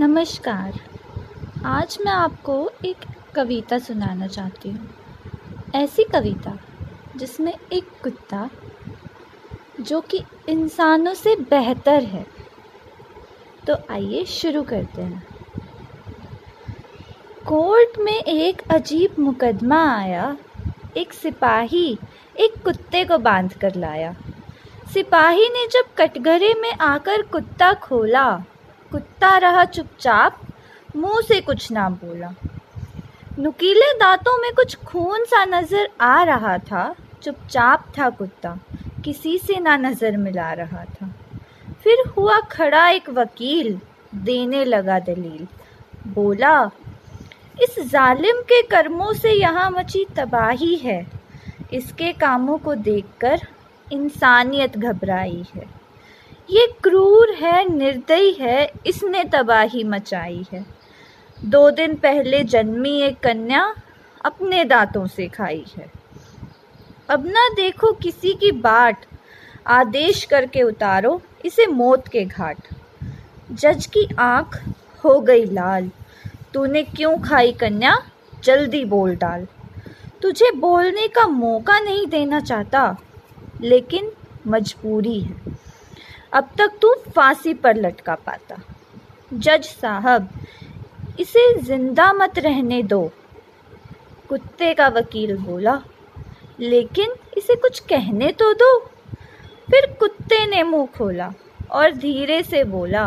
नमस्कार। आज मैं आपको एक कविता सुनाना चाहती हूँ। ऐसी कविता जिसमें एक कुत्ता जो कि इंसानों से बेहतर है। तो आइए शुरू करते हैं। कोर्ट में एक अजीब मुकदमा आया। एक सिपाही एक कुत्ते को बाँध कर लाया। सिपाही ने जब कटघरे में आकर कुत्ता खोला कुत्ता रहा चुपचाप मुँह से कुछ ना बोला। नुकीले दांतों में कुछ खून सा नज़र आ रहा था। चुपचाप था कुत्ता। किसी से ना नज़र मिला रहा था। फिर हुआ खड़ा एक वकील, देने लगा दलील। बोला, इस जालिम के कर्मों से यहाँ मची तबाही है। इसके कामों को देखकर इंसानियत घबराई है। ये क्रूर है, निर्दयी है, इसने तबाही मचाई है। दो दिन पहले जन्मी एक कन्या अपने दांतों से खाई है। अब ना देखो किसी की बाट, आदेश करके उतारो, इसे मौत के घाट। जज की आँख हो गई लाल। तूने क्यों खाई कन्या? जल्दी बोल डाल। तुझे बोलने का मौका नहीं देना चाहता, लेकिन मजबूरी है। अब तक तू फांसी पर लटका पाता। जज साहब, इसे ज़िंदा मत रहने दो। कुत्ते का वकील बोला, लेकिन इसे कुछ कहने तो दो। फिर कुत्ते ने मुँह खोला और धीरे से बोला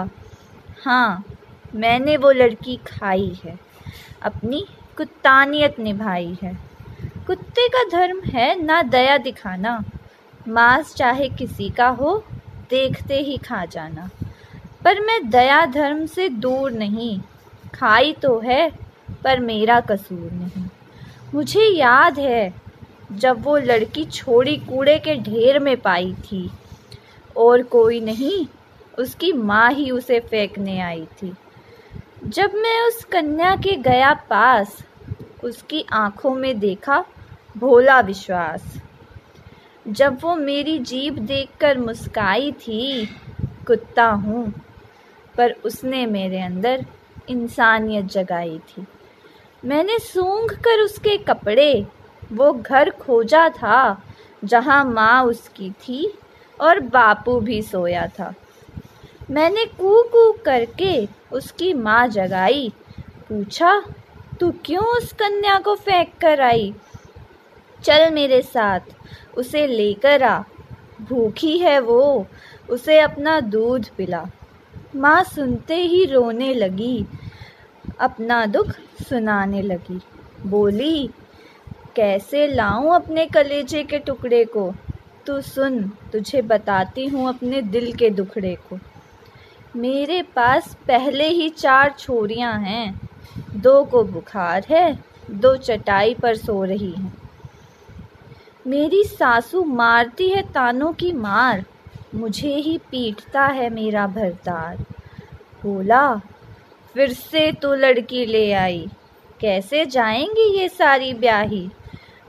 हाँ मैंने वो लड़की खाई है, अपनी कुत्तानियत निभाई है। कुत्ते का धर्म है ना दया दिखाना, मांस चाहे किसी का हो देखते ही खा जाना। पर मैं दया धर्म से दूर नहीं। खाई तो है, पर मेरा कसूर नहीं। मुझे याद है, जब वो लड़की छोड़ी कूड़े के ढेर में पाई थी। और कोई नहीं, उसकी माँ ही उसे फेंकने आई थी। जब मैं उस कन्या के गया पास, उसकी आँखों में देखा भोला विश्वास। जब वो मेरी जीभ देखकर मुस्काई थी, कुत्ता हूँ, पर उसने मेरे अंदर इंसानियत जगाई थी। मैंने सूंघ कर उसके कपड़े, वो घर खोजा था, जहाँ माँ उसकी थी और बापू भी सोया था। मैंने कू कू करके उसकी माँ जगाई, पूछा, तू क्यों उस कन्या को फेंक कर आई? चल मेरे साथ। उसे लेकर आ। भूखी है वो। उसे अपना दूध पिला। माँ सुनते ही रोने लगी। अपना दुख सुनाने लगी। बोली, कैसे लाऊं अपने कलेजे के टुकड़े को? तू सुन, तुझे बताती हूँ अपने दिल के दुखड़े को। मेरे पास पहले ही चार छोरियाँ हैं। दो को बुखार है, दो चटाई पर सो रही हैं। मेरी सासू मारती है तानों की मार, मुझे ही पीटता है मेरा भरतार बोला, फिर से तू लड़की ले आई, कैसे जाएँगी ये सारी ब्याही?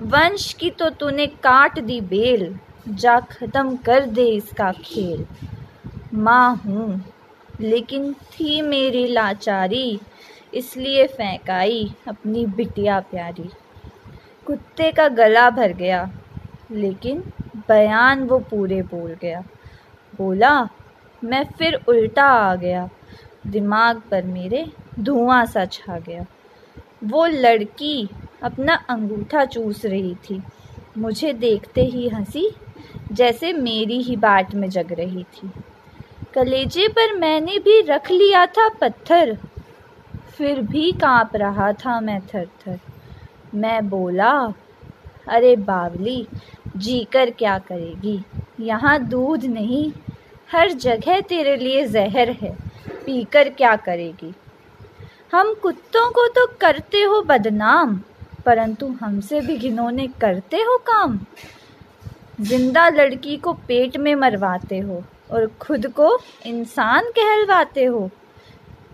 वंश की तो तूने काट दी बेल, जा खत्म कर दे इसका खेल। माँ हूँ, लेकिन थी मेरी लाचारी, इसलिए फेंकाई अपनी बिटिया प्यारी। कुत्ते का गला भर गया लेकिन बयान वो पूरे बोल गया। बोला, मैं फिर उल्टा आ गया। दिमाग पर मेरे धुआँ सा छा गया। वो लड़की अपना अंगूठा चूस रही थी। मुझे देखते ही हँसी, जैसे मेरी ही बाट में जग रही थी। कलेजे पर मैंने भी रख लिया था पत्थर। फिर भी काँप रहा था मैं थर थर मैं बोला अरे बावली जी कर क्या करेगी? यहाँ दूध नहीं, हर जगह तेरे लिए जहर है, पीकर क्या करेगी? हम कुत्तों को तो करते हो बदनाम, परंतु हमसे भी घिनौने करते हो काम। ज़िंदा लड़की को पेट में मरवाते हो और खुद को इंसान कहलवाते हो।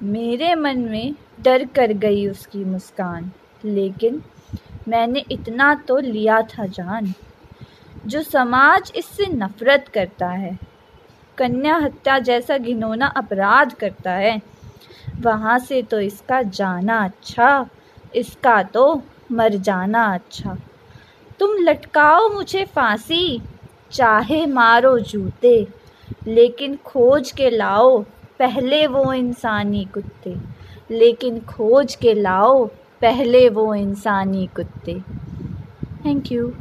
मेरे मन में डर कर गई उसकी मुस्कान, लेकिन मैंने इतना तो लिया था जान, जो समाज इससे नफरत करता है। कन्या हत्या जैसा घिनौना अपराध करता है। वहाँ से तो इसका जाना अच्छा इसका तो मर जाना अच्छा। तुम लटकाओ मुझे फांसी, चाहे मारो जूते, लेकिन खोज के लाओ, पहले वो इंसानी कुत्ते, लेकिन खोज के लाओ पहले वो इंसानी कुत्ते। Thank you